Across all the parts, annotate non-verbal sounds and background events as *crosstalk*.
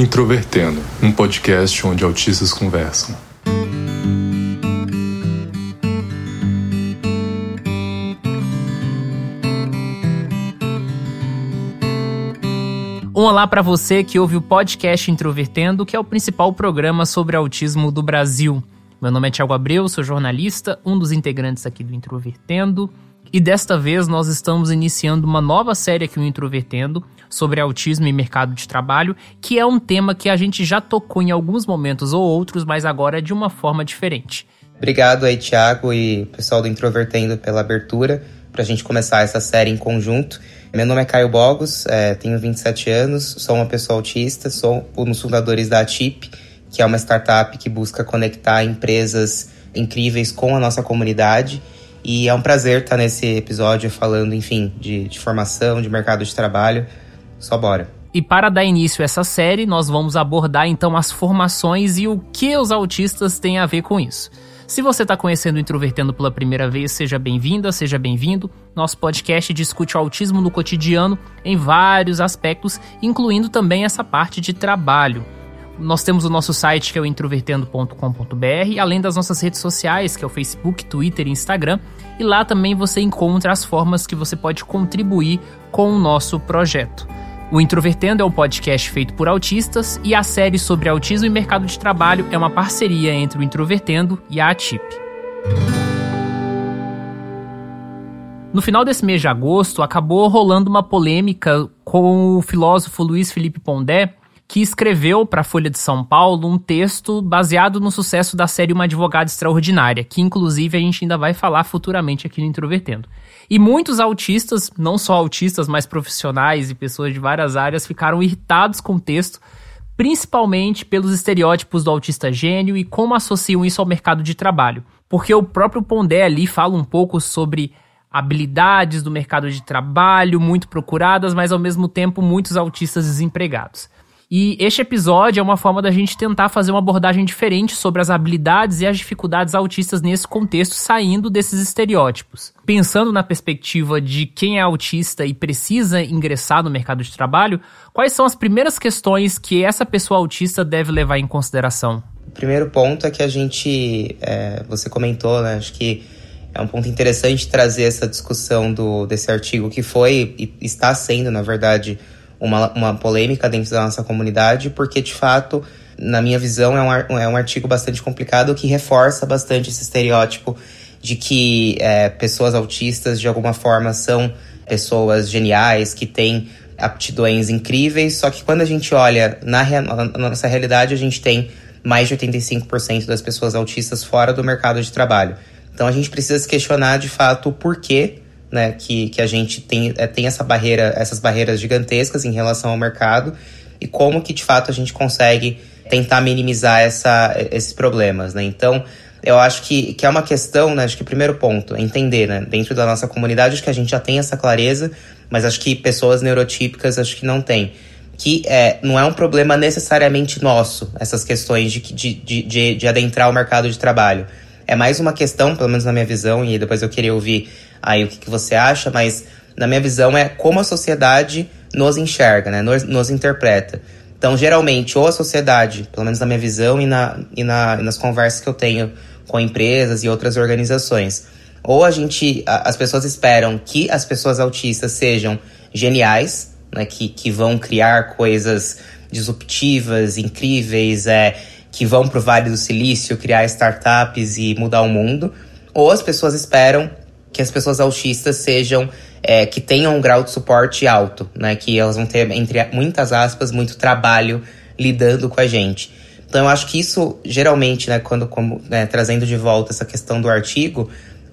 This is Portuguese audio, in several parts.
Introvertendo, um podcast onde autistas conversam. Um olá para você que ouve o podcast Introvertendo, que é o principal programa sobre autismo do Brasil. Meu nome é Tiago Abreu, sou jornalista, um dos integrantes aqui do Introvertendo. E desta vez nós estamos iniciando uma nova série aqui no Introvertendo sobre autismo e mercado de trabalho, que é um tema que a gente já tocou em alguns momentos ou outros, mas agora é de uma forma diferente. Obrigado aí, Thiago e pessoal do Introvertendo pela abertura para a gente começar essa série em conjunto. Meu nome é Caio Bogos, é, tenho 27 anos, sou uma pessoa autista, sou um dos fundadores da ATIP, que é uma startup que busca conectar empresas incríveis com a nossa comunidade. E é um prazer estar nesse episódio falando, enfim, de, de formação, de mercado de trabalho. Só bora. E para dar início a essa série, nós vamos abordar então as formações e o que os autistas têm a ver com isso. Se você está conhecendo o Introvertendo pela primeira vez, seja bem-vinda, seja bem-vindo. Nosso podcast discute o autismo no cotidiano em vários aspectos, incluindo também essa parte de trabalho. Nós temos o nosso site que é o introvertendo.com.br, além das nossas redes sociais, que é o Facebook, Twitter e Instagram, e lá também você encontra as formas que você pode contribuir com o nosso projeto. O Introvertendo é um podcast feito por autistas e a série sobre autismo e mercado de trabalho é uma parceria entre o Introvertendo e a ATIP. No final desse mês de agosto, acabou rolando uma polêmica com o filósofo Luiz Felipe Pondé, que escreveu para a Folha de São Paulo um texto baseado no sucesso da série Uma Advogada Extraordinária, que inclusive a gente ainda vai falar futuramente aqui no Introvertendo. E muitos autistas, não só autistas, mas profissionais e pessoas de várias áreas, ficaram irritados com o texto, principalmente pelos estereótipos do autista gênio e como associam isso ao mercado de trabalho. Porque o próprio Pondé ali fala um pouco sobre habilidades do mercado de trabalho muito procuradas, mas ao mesmo tempo muitos autistas desempregados. E este episódio é uma forma da gente tentar fazer uma abordagem diferente sobre as habilidades e as dificuldades autistas nesse contexto, saindo desses estereótipos. Pensando na perspectiva de quem é autista e precisa ingressar no mercado de trabalho, quais são as primeiras questões que essa pessoa autista deve levar em consideração? O primeiro ponto é que a gente, é, você comentou, né, acho que é um ponto interessante trazer essa discussão do, desse artigo que foi e está sendo, na verdade, uma, uma polêmica dentro da nossa comunidade, porque de fato, na minha visão, é um, é um artigo bastante complicado que reforça bastante esse estereótipo de que é, pessoas autistas de alguma forma são pessoas geniais, que têm aptidões incríveis, só que quando a gente olha na, na nossa realidade, a gente tem mais de 85% das pessoas autistas fora do mercado de trabalho. Então a gente precisa se questionar de fato o porquê né, que, que a gente tem, é, tem essa barreira, essas barreiras gigantescas em relação ao mercado e como que de fato a gente consegue tentar minimizar essa, esses problemas, né? Então, eu acho que, que é uma questão, né? Acho que o primeiro ponto é entender, né? Dentro da nossa comunidade, acho que a gente já tem essa clareza, mas acho que pessoas neurotípicas acho que não tem. Que é, não é um problema necessariamente nosso, essas questões de, de, de, de, de adentrar o mercado de trabalho. É mais uma questão, pelo menos na minha visão, e depois eu queria ouvir aí o que, que você acha, mas na minha visão é como a sociedade nos enxerga, né? Nos, nos interpreta. Então, geralmente, ou a sociedade, pelo menos na minha visão e, na, e, na, e nas conversas que eu tenho com empresas e outras organizações, ou a gente, a, as pessoas esperam que as pessoas autistas sejam geniais, né? Que, que vão criar coisas disruptivas, incríveis, é, que vão para o Vale do Silício criar startups e mudar o mundo, ou as pessoas esperam que as pessoas autistas sejam é, que tenham um grau de suporte alto, né? Que elas vão ter, entre muitas aspas, muito trabalho lidando com a gente. Então eu acho que isso, geralmente, né, quando como, né, trazendo de volta essa questão do artigo,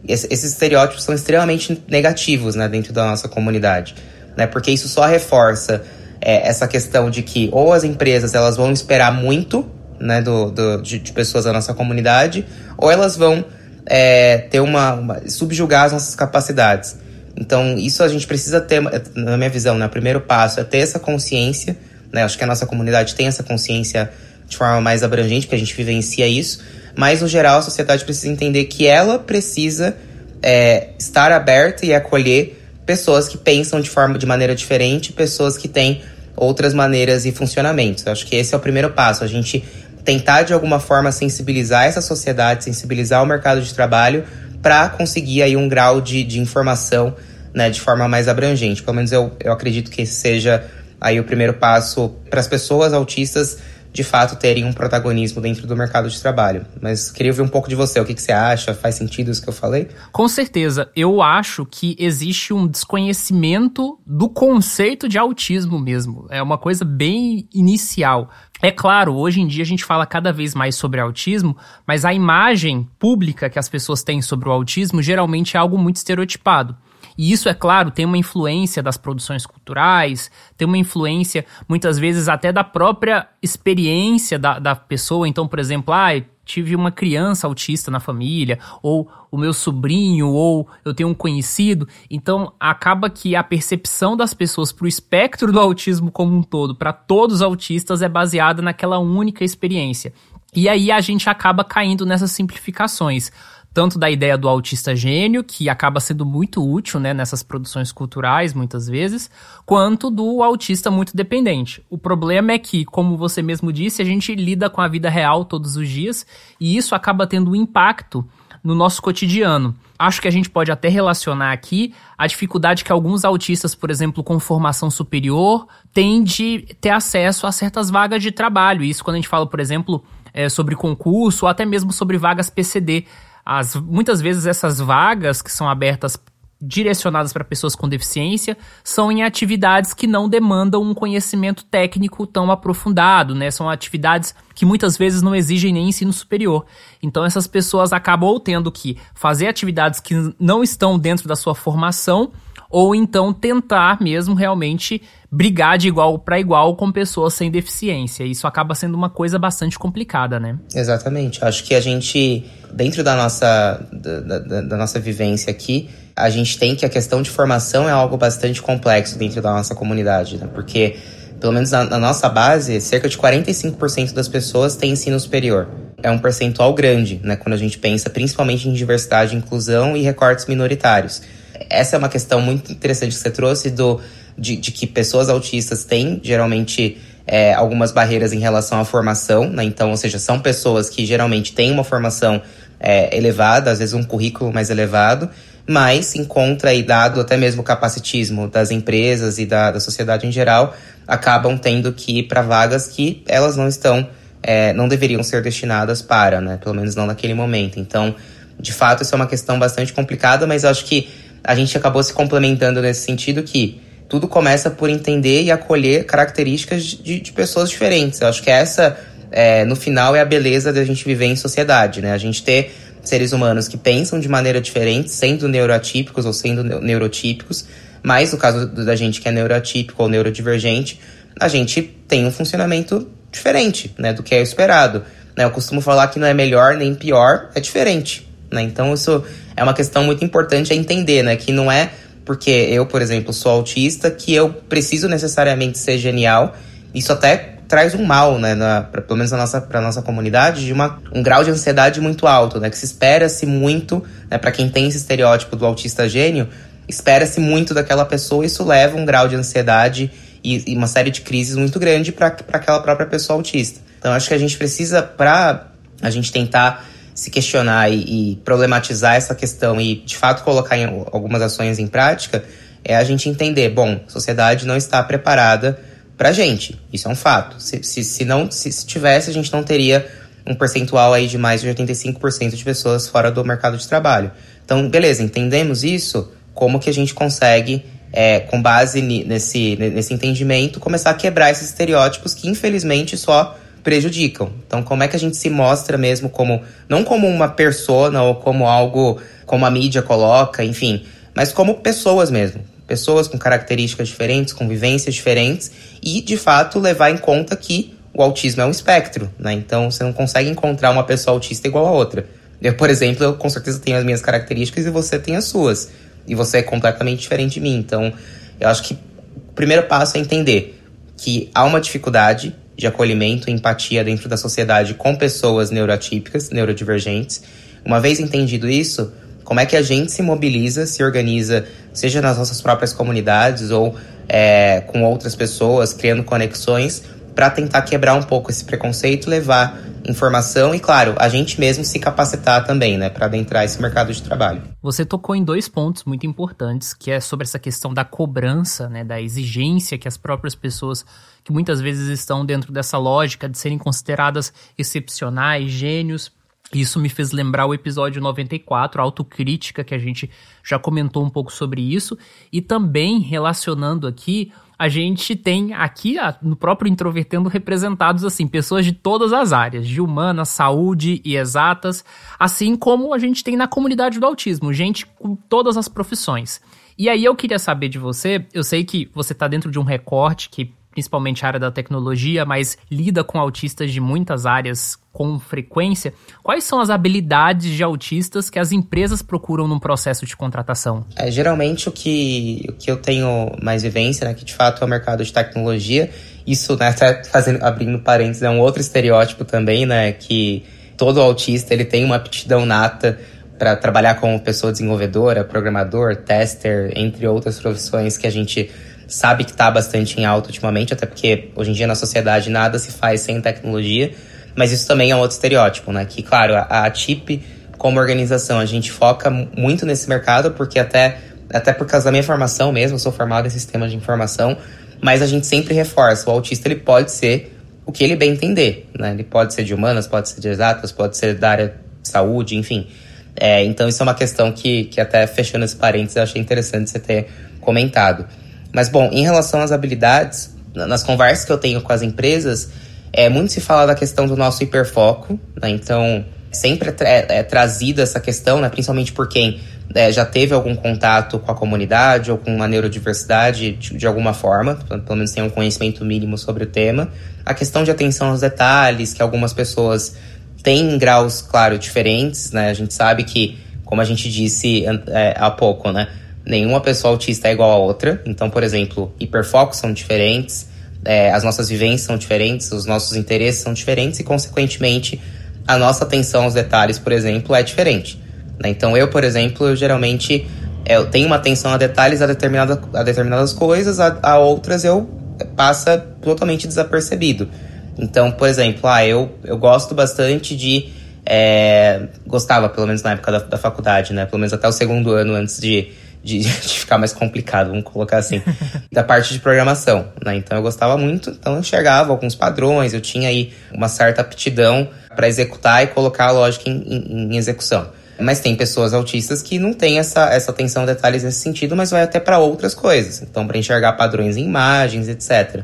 esse, esses estereótipos são extremamente negativos né, dentro da nossa comunidade. Né, porque isso só reforça é, essa questão de que ou as empresas elas vão esperar muito né, do, do de, de pessoas da nossa comunidade, ou elas vão é, ter uma, uma, subjugar as nossas capacidades. Então, isso a gente precisa ter, na minha visão, né? O primeiro passo é ter essa consciência, né? Acho que a nossa comunidade tem essa consciência de forma mais abrangente, porque a gente vivencia isso. Mas, no geral, a sociedade precisa entender que ela precisa é, estar aberta e acolher pessoas que pensam de forma de maneira diferente, pessoas que têm outras maneiras e funcionamentos. Acho que esse é o primeiro passo, a gente tentar de alguma forma sensibilizar essa sociedade, sensibilizar o mercado de trabalho para conseguir aí um grau de, de informação né, de forma mais abrangente. Pelo menos eu, eu acredito que esse seja aí o primeiro passo para as pessoas autistas de fato terem um protagonismo dentro do mercado de trabalho. Mas queria ouvir um pouco de você, o que, que você acha? Faz sentido isso que eu falei? Com certeza. Eu acho que existe um desconhecimento do conceito de autismo mesmo. É uma coisa bem inicial. É claro, hoje em dia a gente fala cada vez mais sobre autismo, mas a imagem pública que as pessoas têm sobre o autismo geralmente é algo muito estereotipado. E isso, é claro, tem uma influência das produções culturais, tem uma influência, muitas vezes, até da própria experiência da, da pessoa. Então, por exemplo, ah, tive uma criança autista na família, ou o meu sobrinho, ou eu tenho um conhecido. Então, acaba que a percepção das pessoas para o espectro do autismo como um todo, para todos os autistas, é baseada naquela única experiência. E aí a gente acaba caindo nessas simplificações tanto da ideia do autista gênio, que acaba sendo muito útil né, nessas produções culturais, muitas vezes, quanto do autista muito dependente. O problema é que, como você mesmo disse, a gente lida com a vida real todos os dias e isso acaba tendo um impacto no nosso cotidiano. Acho que a gente pode até relacionar aqui a dificuldade que alguns autistas, por exemplo, com formação superior, têm de ter acesso a certas vagas de trabalho. Isso quando a gente fala, por exemplo, é, sobre concurso ou até mesmo sobre vagas PCD. As, muitas vezes essas vagas que são abertas direcionadas para pessoas com deficiência são em atividades que não demandam um conhecimento técnico tão aprofundado, né? São atividades que muitas vezes não exigem nem ensino superior. Então essas pessoas acabam tendo que fazer atividades que não estão dentro da sua formação ou então tentar mesmo realmente brigar de igual para igual com pessoas sem deficiência. Isso acaba sendo uma coisa bastante complicada, né? Exatamente. Acho que a gente, dentro da nossa, da, da, da nossa vivência aqui, a gente tem que a questão de formação é algo bastante complexo dentro da nossa comunidade, né? Porque, pelo menos na, na nossa base, cerca de 45% das pessoas têm ensino superior. É um percentual grande, né? Quando a gente pensa principalmente em diversidade, inclusão e recortes minoritários. Essa é uma questão muito interessante que você trouxe do de, de que pessoas autistas têm geralmente é, algumas barreiras em relação à formação, né? Então, ou seja, são pessoas que geralmente têm uma formação é, elevada, às vezes um currículo mais elevado, mas encontra aí, dado até mesmo o capacitismo das empresas e da, da sociedade em geral, acabam tendo que ir para vagas que elas não estão, é, não deveriam ser destinadas para, né? Pelo menos não naquele momento. Então, de fato, isso é uma questão bastante complicada, mas eu acho que a gente acabou se complementando nesse sentido que tudo começa por entender e acolher características de, de pessoas diferentes. Eu acho que essa, é, no final, é a beleza da gente viver em sociedade, né? A gente ter seres humanos que pensam de maneira diferente, sendo neuroatípicos ou sendo neurotípicos, mas no caso da gente que é neuroatípico ou neurodivergente, a gente tem um funcionamento diferente, né, do que é esperado. Né? Eu costumo falar que não é melhor nem pior, é diferente, né? Então isso é uma questão muito importante a entender, né, que não é porque eu, por exemplo, sou autista, que eu preciso necessariamente ser genial. Isso até traz um mal, né, na, pra, pelo menos na nossa, pra nossa comunidade, de uma, um grau de ansiedade muito alto, né, que se espera-se muito, né, para quem tem esse estereótipo do autista gênio, espera-se muito daquela pessoa isso leva um grau de ansiedade e, e uma série de crises muito grande para aquela própria pessoa autista. Então, acho que a gente precisa, para a gente tentar se questionar e, e, problematizar essa questão e de fato colocar algumas ações em prática é a gente entender, bom, a sociedade não está preparada para gente, isso é um fato. Se, se, se não se, se, tivesse, a gente não teria um percentual aí de mais de 85% de pessoas fora do mercado de trabalho. Então, beleza, entendemos isso, como que a gente consegue, é, com base nesse, nesse entendimento, começar a quebrar esses estereótipos que infelizmente só prejudicam. Então, como é que a gente se mostra mesmo como não como uma persona ou como algo como a mídia coloca, enfim, mas como pessoas mesmo, pessoas com características diferentes, com vivências diferentes e de fato levar em conta que o autismo é um espectro, né? Então, você não consegue encontrar uma pessoa autista igual a outra. Eu, por exemplo, eu com certeza tenho as minhas características e você tem as suas. E você é completamente diferente de mim. Então, eu acho que o primeiro passo é entender que há uma dificuldade de acolhimento e empatia dentro da sociedade com pessoas neuroatípicas, neurodivergentes. Uma vez entendido isso, como é que a gente se mobiliza, se organiza, seja nas nossas próprias comunidades ou é, com outras pessoas, criando conexões para tentar quebrar um pouco esse preconceito, levar informação e, claro, a gente mesmo se capacitar também, né, para adentrar esse mercado de trabalho. Você tocou em dois pontos muito importantes, que é sobre essa questão da cobrança, né, da exigência que as próprias pessoas que muitas vezes estão dentro dessa lógica de serem consideradas excepcionais, gênios, isso me fez lembrar o episódio 94, a autocrítica, que a gente já comentou um pouco sobre isso, e também relacionando aqui a gente tem aqui no próprio Introvertendo representados assim pessoas de todas as áreas, de humanas, saúde e exatas, assim como a gente tem na comunidade do autismo, gente com todas as profissões. E aí eu queria saber de você, eu sei que você está dentro de um recorte que principalmente a área da tecnologia, mas lida com autistas de muitas áreas com frequência. Quais são as habilidades de autistas que as empresas procuram num processo de contratação? É, geralmente o que, o que eu tenho mais vivência, né, que de fato é o mercado de tecnologia. Isso, né, até fazendo, abrindo parênteses, é um outro estereótipo também, né, que todo autista ele tem uma aptidão nata para trabalhar como pessoa desenvolvedora, programador, tester, entre outras profissões que a gente sabe que está bastante em alta ultimamente, até porque hoje em dia na sociedade nada se faz sem tecnologia, mas isso também é um outro estereótipo, né? Que, claro, a, a TIP, como organização, a gente foca muito nesse mercado, porque até, até por causa da minha formação mesmo, eu sou formado em sistemas de informação, mas a gente sempre reforça, o autista ele pode ser o que ele bem entender, né? Ele pode ser de humanas, pode ser de exatas, pode ser da área de saúde, enfim. É, então isso é uma questão que, que até fechando esse parênteses, eu achei interessante você ter comentado. Mas, bom, em relação às habilidades, nas conversas que eu tenho com as empresas, é muito se fala da questão do nosso hiperfoco, né? Então, sempre é, tra é, trazida essa questão, né? Principalmente por quem é, já teve algum contato com a comunidade ou com a neurodiversidade de, de alguma forma, pelo menos tem um conhecimento mínimo sobre o tema. A questão de atenção aos detalhes, que algumas pessoas têm graus, claro, diferentes, né? A gente sabe que, como a gente disse é, há pouco, né? Nenhuma pessoa autista é igual a outra. Então, por exemplo, hiperfocos são diferentes, é, as nossas vivências são diferentes, os nossos interesses são diferentes e, consequentemente, a nossa atenção aos detalhes, por exemplo, é diferente. Né? Então, eu, por exemplo, eu, geralmente é, eu tenho uma atenção a detalhes a, determinada, a determinadas coisas, a, a outras eu passa totalmente desapercebido. Então, por exemplo, ah, eu, eu gosto bastante de. É, gostava, pelo menos na época da, da faculdade, né? Pelo menos até o segundo ano antes de de, *laughs* de, ficar mais complicado, vamos colocar assim, *laughs* da parte de programação, né? Então eu gostava muito, então eu enxergava alguns padrões, eu tinha aí uma certa aptidão para executar e colocar a lógica em, em, em, execução. Mas tem pessoas autistas que não têm essa, essa atenção a detalhes nesse sentido, mas vai até para outras coisas. Então, para enxergar padrões em imagens, etc.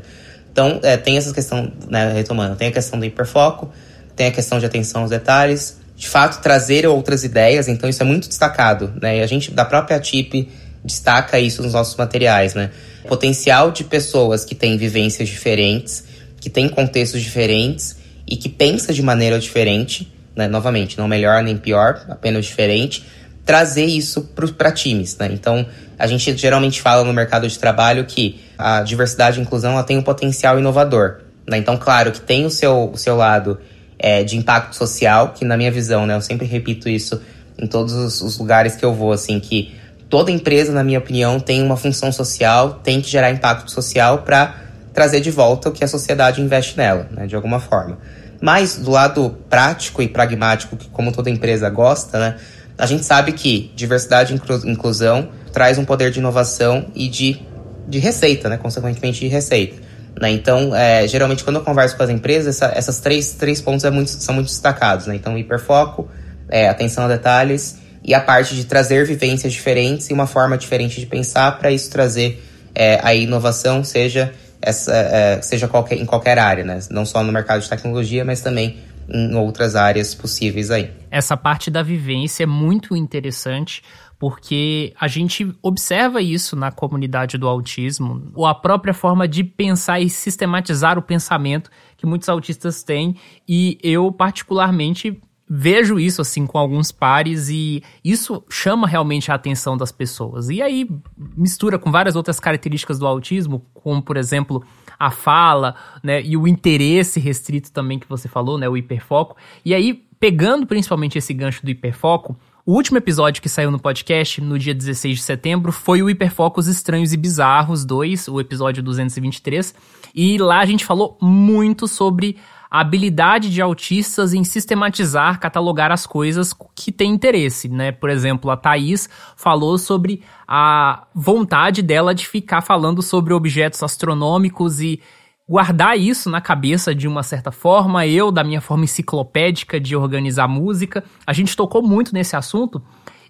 Então, é, tem essa questão, né, retomando, tem a questão do hiperfoco, tem a questão de atenção aos detalhes, de fato trazer outras ideias, então isso é muito destacado, né? E a gente da própria TIP destaca isso nos nossos materiais, né? O potencial de pessoas que têm vivências diferentes, que têm contextos diferentes e que pensa de maneira diferente, né? Novamente, não melhor nem pior, apenas diferente, trazer isso para times, né? Então, a gente geralmente fala no mercado de trabalho que a diversidade e inclusão ela tem um potencial inovador, né? Então, claro que tem o seu, o seu lado é, de impacto social, que na minha visão, né, eu sempre repito isso em todos os, lugares que eu vou, assim, que toda empresa, na minha opinião, tem uma função social, tem que gerar impacto social para trazer de volta o que a sociedade investe nela, né, de alguma forma. Mas do lado prático e pragmático, que como toda empresa gosta, né, a gente sabe que diversidade e inclusão traz um poder de inovação e de, de receita, né, consequentemente de receita. Né? Então, é, geralmente, quando eu converso com as empresas, essa, essas três, três pontos é muito, são muito destacados. Né? Então, hiperfoco, é, atenção a detalhes e a parte de trazer vivências diferentes e uma forma diferente de pensar para isso trazer é, a inovação, seja, essa, é, seja qualquer, em qualquer área, né? não só no mercado de tecnologia, mas também em outras áreas possíveis aí. Essa parte da vivência é muito interessante porque a gente observa isso na comunidade do autismo, ou a própria forma de pensar e sistematizar o pensamento que muitos autistas têm, e eu particularmente vejo isso assim com alguns pares e isso chama realmente a atenção das pessoas. E aí mistura com várias outras características do autismo, como por exemplo, a fala, né, e o interesse restrito também que você falou, né, o hiperfoco. E aí pegando principalmente esse gancho do hiperfoco, O último episódio que saiu no podcast, no dia 16 de setembro, foi o Hiperfocos Estranhos e Bizarros 2, o episódio 223. E lá a gente falou muito sobre a habilidade de autistas em sistematizar, catalogar as coisas que têm interesse, né? Por exemplo, a Thaís falou sobre a vontade dela de ficar falando sobre objetos astronômicos e guardar isso na cabeça de uma certa forma, eu da minha forma enciclopédica de organizar música. A gente tocou muito nesse assunto.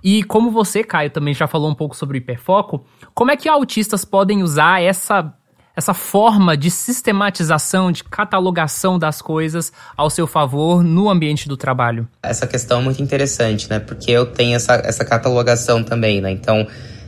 E como você, Caio, também já falou um pouco sobre o hiperfoco, como é que autistas podem usar essa essa forma de sistematização, de catalogação das coisas ao seu favor no ambiente do trabalho? Essa questão é muito interessante, né? Porque eu tenho essa, essa catalogação também, né? Então,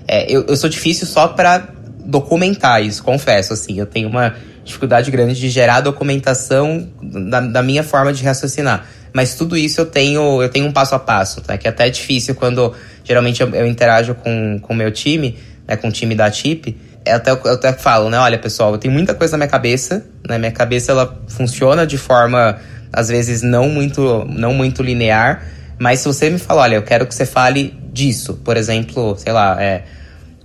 é, eu, eu sou difícil só para documentar isso, confesso, assim. Eu tenho uma dificuldade grande de gerar documentação da, da minha forma de raciocinar. Mas tudo isso eu tenho, eu tenho um passo a passo, tá? Que é até difícil quando geralmente eu, eu interajo com o meu time, né, com o time da TIP. Eu até, eu até falo, né? Olha, pessoal, eu tenho muita coisa na minha cabeça, né? Minha cabeça ela funciona de forma às vezes não muito, não muito linear, mas se você me falar, olha, eu quero que você fale disso, por exemplo, sei lá, é,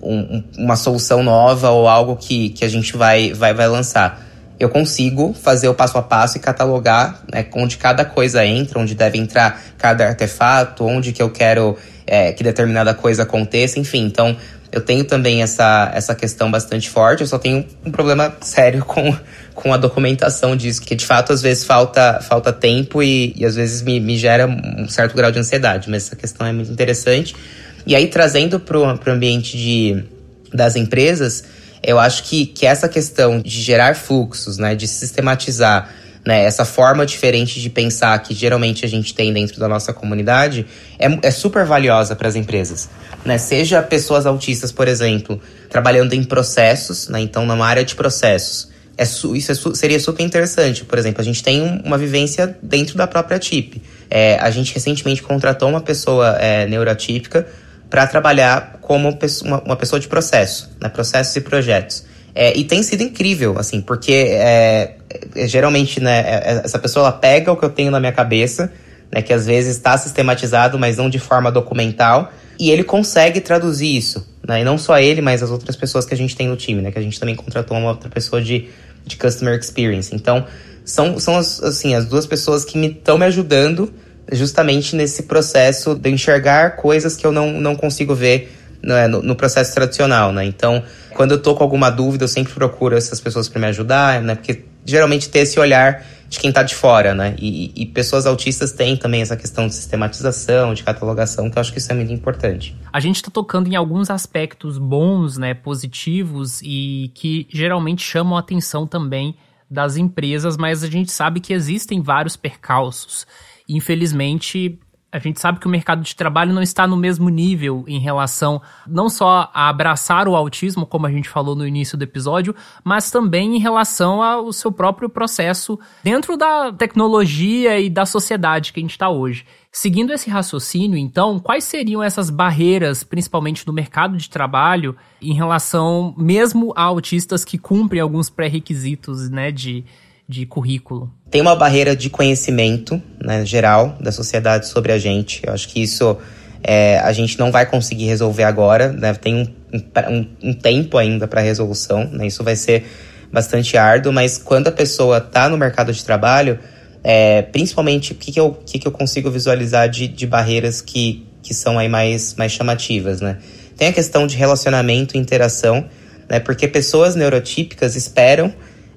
um, uma solução nova ou algo que, que a gente vai, vai, vai lançar. Eu consigo fazer o passo a passo e catalogar né, onde cada coisa entra, onde deve entrar cada artefato, onde que eu quero é, que determinada coisa aconteça, enfim. Então, eu tenho também essa, essa questão bastante forte, eu só tenho um problema sério *laughs* com, com a documentação disso, que de fato às vezes falta, falta tempo e, e às vezes me, me gera um certo grau de ansiedade, mas essa questão é muito interessante. E aí, trazendo para o ambiente de, das empresas, eu acho que, que essa questão de gerar fluxos, né, de sistematizar né, essa forma diferente de pensar que geralmente a gente tem dentro da nossa comunidade é, é super valiosa para as empresas. Né? Seja pessoas autistas, por exemplo, trabalhando em processos, né, então numa área de processos. É isso é seria super interessante. Por exemplo, a gente tem um, uma vivência dentro da própria TIP. É, a gente recentemente contratou uma pessoa é, neurotípica para trabalhar como uma, pessoa de processo, né? processos e projetos. É, e tem sido incrível, assim, porque é, é, geralmente, né, é, é, essa pessoa ela pega o que eu tenho na minha cabeça, né, que às vezes está sistematizado, mas não de forma documental, e ele consegue traduzir isso, né, e não só ele, mas as outras pessoas que a gente tem no time, né, que a gente também contratou uma outra pessoa de, de Customer Experience. Então, são, são as, assim, as duas pessoas que estão me, me ajudando justamente nesse processo de enxergar coisas que eu não, não consigo ver né, no, no, processo tradicional, né? Então, quando eu tô com alguma dúvida, eu sempre procuro essas pessoas para me ajudar, né? Porque geralmente ter esse olhar de quem tá de fora, né? E, e, pessoas autistas têm também essa questão de sistematização, de catalogação, que eu acho que isso é muito importante. A gente tá tocando em alguns aspectos bons, né, positivos e que geralmente chamam a atenção também das empresas, mas a gente sabe que existem vários percalços infelizmente, a gente sabe que o mercado de trabalho não está no mesmo nível em relação não só a abraçar o autismo, como a gente falou no início do episódio, mas também em relação ao seu próprio processo dentro da tecnologia e da sociedade que a gente está hoje. Seguindo esse raciocínio, então, quais seriam essas barreiras, principalmente no mercado de trabalho, em relação mesmo a autistas que cumprem alguns pré-requisitos né, de de currículo? Tem uma barreira de conhecimento né, geral da sociedade sobre a gente. Eu acho que isso é, a gente não vai conseguir resolver agora. Né? Tem um, um, um tempo ainda para resolução. Né? Isso vai ser bastante árduo, mas quando a pessoa está no mercado de trabalho, é, principalmente o que, que, eu, que, que eu consigo visualizar de, de barreiras que, que são aí mais, mais chamativas, né? Tem a questão de relacionamento e interação, né? Porque pessoas neurotípicas esperam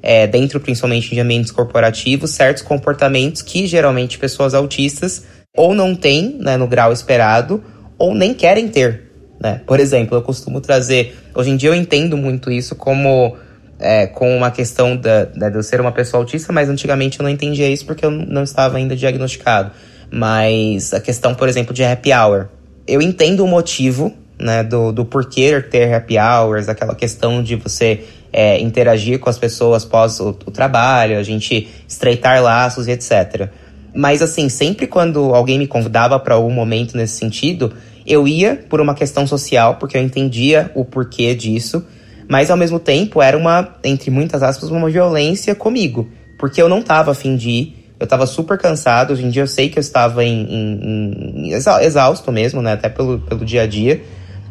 é, dentro principalmente de ambientes corporativos, certos comportamentos que geralmente pessoas autistas ou não têm né, no grau esperado ou nem querem ter. Né? Por exemplo, eu costumo trazer. Hoje em dia eu entendo muito isso como é, com uma questão da, de eu ser uma pessoa autista, mas antigamente eu não entendia isso porque eu não estava ainda diagnosticado. Mas a questão, por exemplo, de happy hour. Eu entendo o motivo né, do, do porquê ter happy hours, aquela questão de você é, interagir com as pessoas após o, o trabalho, a gente estreitar laços e etc. Mas assim, sempre quando alguém me convidava para algum momento nesse sentido, eu ia por uma questão social, porque eu entendia o porquê disso, mas ao mesmo tempo era uma, entre muitas aspas, uma violência comigo, porque eu não estava afim de ir, Eu estava super cansado, hoje em dia eu sei que eu estava em, em, em exausto mesmo, né? Até pelo, pelo dia a dia.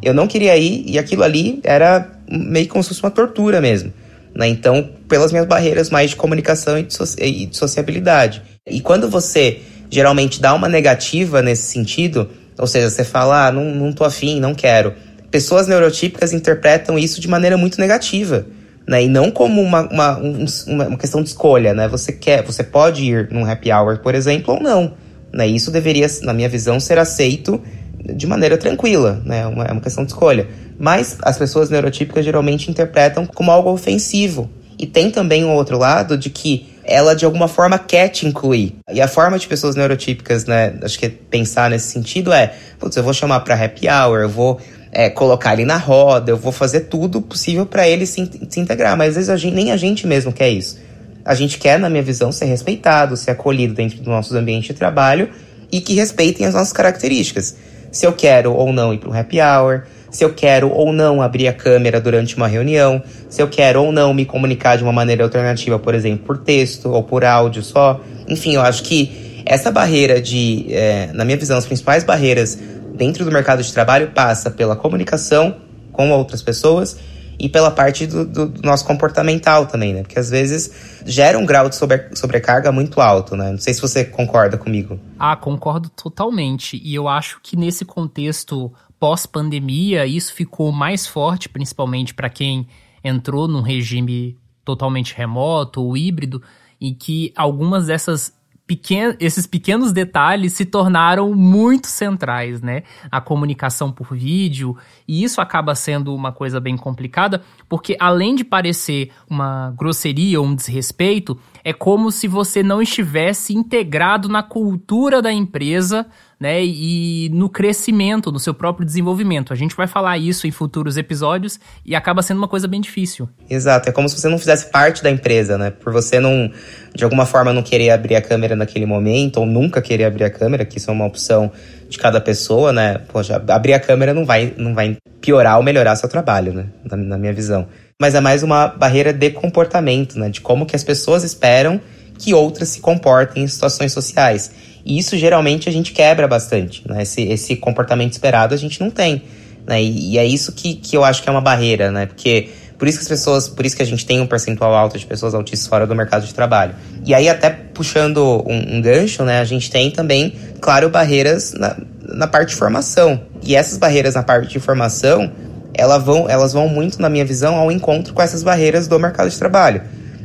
Eu não queria ir e aquilo ali era meio como se fosse uma tortura mesmo. Né? Então, pelas minhas barreiras mais de comunicação e de, e de sociabilidade. E quando você geralmente dá uma negativa nesse sentido, ou seja, você fala, ah, não, não tô afim, não quero. Pessoas neurotípicas interpretam isso de maneira muito negativa né? E não como uma, uma, um, uma questão de escolha, né? Você quer, você pode ir num happy hour, por exemplo, ou não. Né? Isso deveria, na minha visão, ser aceito de maneira tranquila, né? Uma, é uma questão de escolha. Mas as pessoas neurotípicas geralmente interpretam como algo ofensivo. E tem também um outro lado de que ela de alguma forma quer te incluir. E a forma de pessoas neurotípicas, né, acho que pensar nesse sentido é, putz, eu vou chamar para happy hour, eu vou é, colocar ele na roda, eu vou fazer tudo possível para ele se, se, integrar. Mas às vezes a gente, nem a gente mesmo quer isso. A gente quer, na minha visão, ser respeitado, ser acolhido dentro do nosso ambiente de trabalho e que respeitem as nossas características. Se eu quero ou não ir para um happy hour, se eu quero ou não abrir a câmera durante uma reunião, se eu quero ou não me comunicar de uma maneira alternativa, por exemplo, por texto ou por áudio só. Enfim, eu acho que essa barreira de, é, na minha visão, as principais barreiras dentro do mercado de trabalho passa pela comunicação com outras pessoas e pela parte do, do, do, nosso comportamental também, né? Porque às vezes gera um grau de sobre, sobrecarga muito alto, né? Não sei se você concorda comigo. Ah, concordo totalmente. E eu acho que nesse contexto pós-pandemia, isso ficou mais forte, principalmente para quem entrou num regime totalmente remoto ou híbrido, e que algumas dessas pequen esses pequenos detalhes se tornaram muito centrais, né? A comunicação por vídeo, e isso acaba sendo uma coisa bem complicada, porque além de parecer uma grosseria ou um desrespeito, é como se você não estivesse integrado na cultura da empresa né, e no crescimento, no seu próprio desenvolvimento. A gente vai falar isso em futuros episódios e acaba sendo uma coisa bem difícil. Exato, é como se você não fizesse parte da empresa, né? Por você não, de alguma forma, não querer abrir a câmera naquele momento ou nunca querer abrir a câmera, que isso é uma opção de cada pessoa, né? Poxa, abrir a câmera não vai, não vai piorar ou melhorar seu trabalho, né? Na, na minha visão. Mas é mais uma barreira de comportamento, né? De como que as pessoas esperam que outras se comportem em situações sociais. E isso geralmente a gente quebra bastante, né? Esse, esse comportamento esperado a gente não tem, né? E, e, é isso que, que eu acho que é uma barreira, né? Porque por isso que as pessoas, por isso que a gente tem um percentual alto de pessoas autistas fora do mercado de trabalho. E aí até puxando um, um gancho, né? A gente tem também, claro, barreiras na, na parte de formação. E essas barreiras na parte de formação, elas vão, elas vão muito, na minha visão, ao encontro com essas barreiras do mercado de trabalho.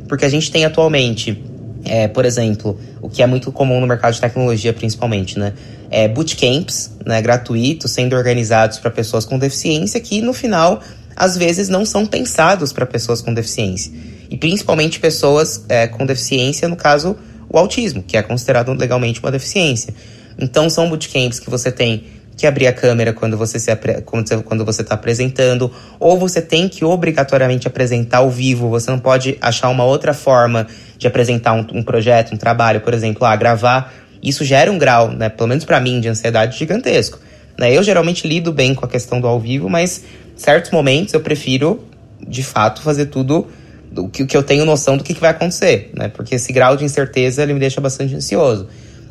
Porque a gente tem atualmente é, por exemplo, o que é muito comum no mercado de tecnologia, principalmente, né? É bootcamps, né, gratuitos, sendo organizados para pessoas com deficiência, que no final, às vezes, não são pensados para pessoas com deficiência. E principalmente pessoas é, com deficiência, no caso, o autismo, que é considerado legalmente uma deficiência. Então, são bootcamps que você tem que abrir a câmera quando você se quando você está apresentando, ou você tem que obrigatoriamente apresentar ao vivo. Você não pode achar uma outra forma de apresentar um, um projeto, um trabalho, por exemplo, ah, gravar. Isso gera um grau, né, pelo menos para mim, de ansiedade gigantesco. Né? Eu geralmente lido bem com a questão do ao vivo, mas certos momentos eu prefiro, de fato, fazer tudo o que, que eu tenho noção do que, que vai acontecer, né? Porque esse grau de incerteza ele me deixa bastante ansioso.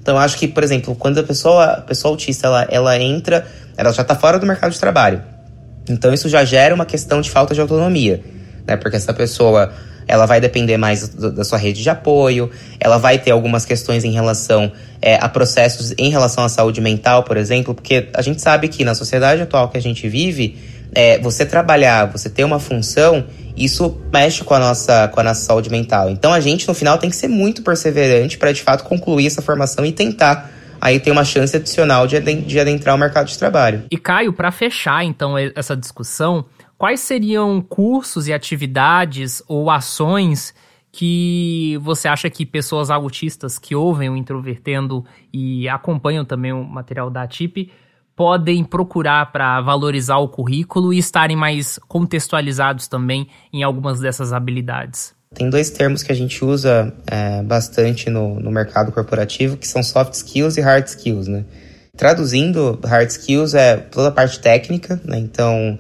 Então, acho que, por exemplo, quando a pessoa, a pessoa autista ela, ela entra, ela já está fora do mercado de trabalho. Então, isso já gera uma questão de falta de autonomia, né? Porque essa pessoa ela vai depender mais do, da sua rede de apoio, ela vai ter algumas questões em relação é, a processos em relação à saúde mental, por exemplo, porque a gente sabe que na sociedade atual que a gente vive, é, você trabalhar, você ter uma função, isso mexe com a nossa com a nossa saúde mental. Então a gente no final tem que ser muito perseverante para de fato concluir essa formação e tentar aí ter uma chance adicional de, de adentrar o mercado de trabalho. E Caio, para fechar então essa discussão, quais seriam cursos e atividades ou ações que você acha que pessoas autistas que ouvem o Introvertendo e acompanham também o material da TIP podem procurar para valorizar o currículo e estarem mais contextualizados também em algumas dessas habilidades? Tem dois termos que a gente usa é, bastante no, no mercado corporativo, que são soft skills e hard skills, né? Traduzindo, hard skills é toda a parte técnica, né? Então,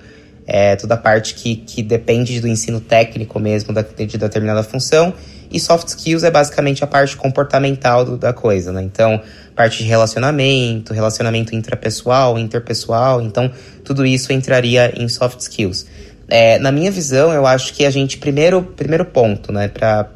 é toda a parte que, que depende do ensino técnico mesmo da, de determinada função. E soft skills é basicamente a parte comportamental do, da coisa, né? Então, parte de relacionamento, relacionamento intrapessoal, interpessoal, então tudo isso entraria em soft skills. É, na minha visão, eu acho que a gente, primeiro, primeiro ponto, né, para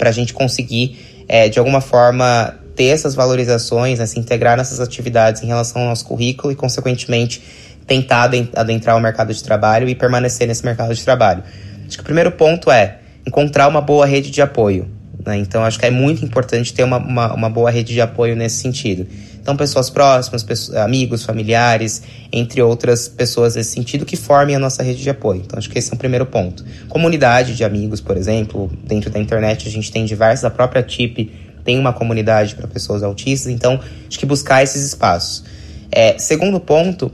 a gente conseguir, é, de alguma forma, ter essas valorizações, né, se integrar nessas atividades em relação ao nosso currículo e, consequentemente, tentar adentrar o mercado de trabalho e permanecer nesse mercado de trabalho. Acho que o primeiro ponto é encontrar uma boa rede de apoio. Né? Então, acho que é muito importante ter uma, uma, uma boa rede de apoio nesse sentido. Então, pessoas próximas, pessoas, amigos, familiares, entre outras pessoas nesse sentido, que formem a nossa rede de apoio. Então, acho que esse é o primeiro ponto. Comunidade de amigos, por exemplo, dentro da internet a gente tem diversas, a própria TIP tem uma comunidade para pessoas autistas, então acho que buscar esses espaços. É, segundo ponto,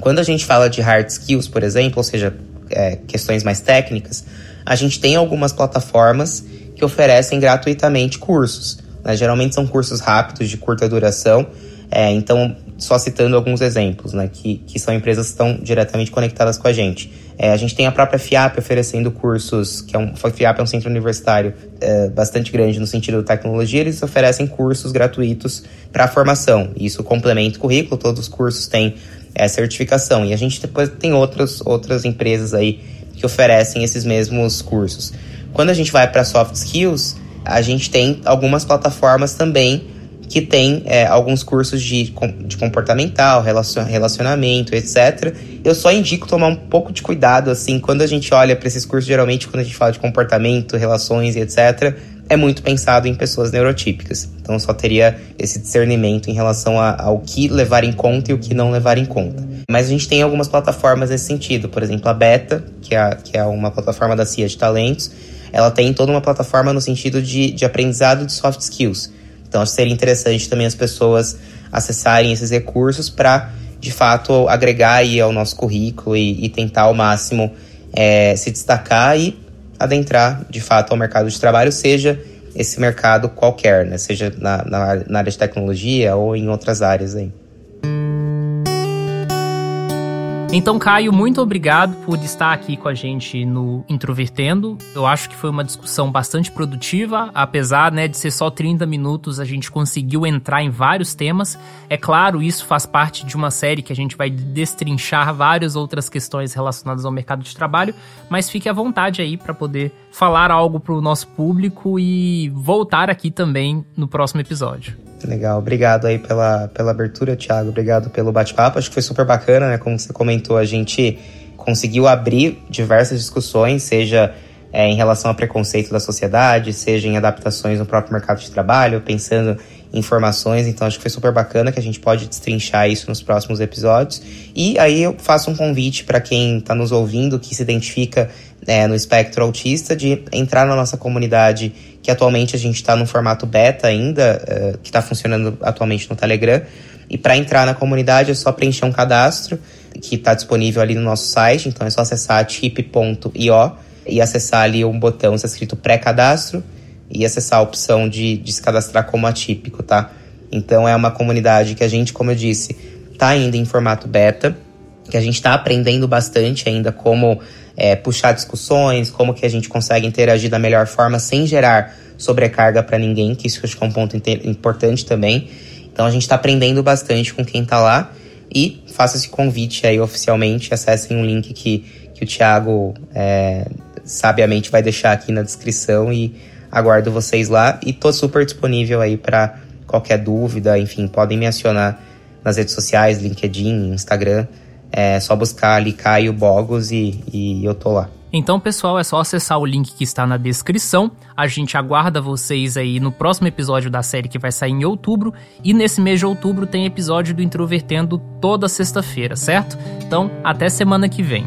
quando a gente fala de hard skills, por exemplo, ou seja, é, questões mais técnicas, a gente tem algumas plataformas que oferecem gratuitamente cursos. Né? Geralmente são cursos rápidos, de curta duração, é, então, só citando alguns exemplos, né, que, que são empresas que estão diretamente conectadas com a gente. É, a gente tem a própria FIAP oferecendo cursos, que é um, a FIAP é um centro universitário é, bastante grande no sentido da tecnologia, eles oferecem cursos gratuitos para formação. Isso complementa o currículo, todos os cursos têm é, certificação. E a gente depois tem outras, outras empresas aí que oferecem esses mesmos cursos. Quando a gente vai para soft skills, a gente tem algumas plataformas também que tem é, alguns cursos de, de comportamental, relacionamento, etc. Eu só indico tomar um pouco de cuidado, assim, quando a gente olha para esses cursos, geralmente quando a gente fala de comportamento, relações e etc., é muito pensado em pessoas neurotípicas. Então só teria esse discernimento em relação a, ao que levar em conta e o que não levar em conta. Mas a gente tem algumas plataformas nesse sentido, por exemplo, a Beta, que é, que é uma plataforma da CIA de talentos, ela tem toda uma plataforma no sentido de, de aprendizado de soft skills. Então, acho que seria interessante também as pessoas acessarem esses recursos para, de fato, agregar aí ao nosso currículo e, e tentar ao máximo é, se destacar e adentrar, de fato, ao mercado de trabalho, seja esse mercado qualquer, né? seja na, na, na área de tecnologia ou em outras áreas aí. Então, Caio, muito obrigado por estar aqui com a gente no Introvertendo. Eu acho que foi uma discussão bastante produtiva, apesar né, de ser só 30 minutos, a gente conseguiu entrar em vários temas. É claro, isso faz parte de uma série que a gente vai destrinchar várias outras questões relacionadas ao mercado de trabalho, mas fique à vontade aí para poder falar algo para o nosso público e voltar aqui também no próximo episódio. Legal, obrigado aí pela, pela abertura, Thiago. Obrigado pelo bate-papo. Acho que foi super bacana, né? Como você comentou, a gente conseguiu abrir diversas discussões, seja é, em relação ao preconceito da sociedade, seja em adaptações no próprio mercado de trabalho, pensando em informações. Então, acho que foi super bacana que a gente pode destrinchar isso nos próximos episódios. E aí eu faço um convite para quem está nos ouvindo, que se identifica é, no espectro autista, de entrar na nossa comunidade que atualmente a gente está no formato beta ainda, uh, que está funcionando atualmente no Telegram. E para entrar na comunidade é só preencher um cadastro que está disponível ali no nosso site, então é só acessar tip.io e acessar ali um botão está escrito pré-cadastro e acessar a opção de, de se cadastrar como atípico, tá? Então é uma comunidade que a gente, como eu disse, está ainda em formato beta, que a gente está aprendendo bastante ainda como é, puxar discussões, como que a gente consegue interagir da melhor forma sem gerar sobrecarga para ninguém, que isso acho que é um ponto importante também. Então a gente está aprendendo bastante com quem está lá e faça esse convite aí oficialmente, acessem um link que, que o Thiago é, sabiamente vai deixar aqui na descrição e aguardo vocês lá. E tô super disponível aí para qualquer dúvida, enfim, podem me acionar nas redes sociais, LinkedIn, Instagram, é só buscar ali Caio Bogos e, e eu tô lá. Então, pessoal, é só acessar o link que está na descrição. A gente aguarda vocês aí no próximo episódio da série que vai sair em outubro. E nesse mês de outubro tem episódio do Introvertendo toda sexta-feira, certo? Então, até semana que vem.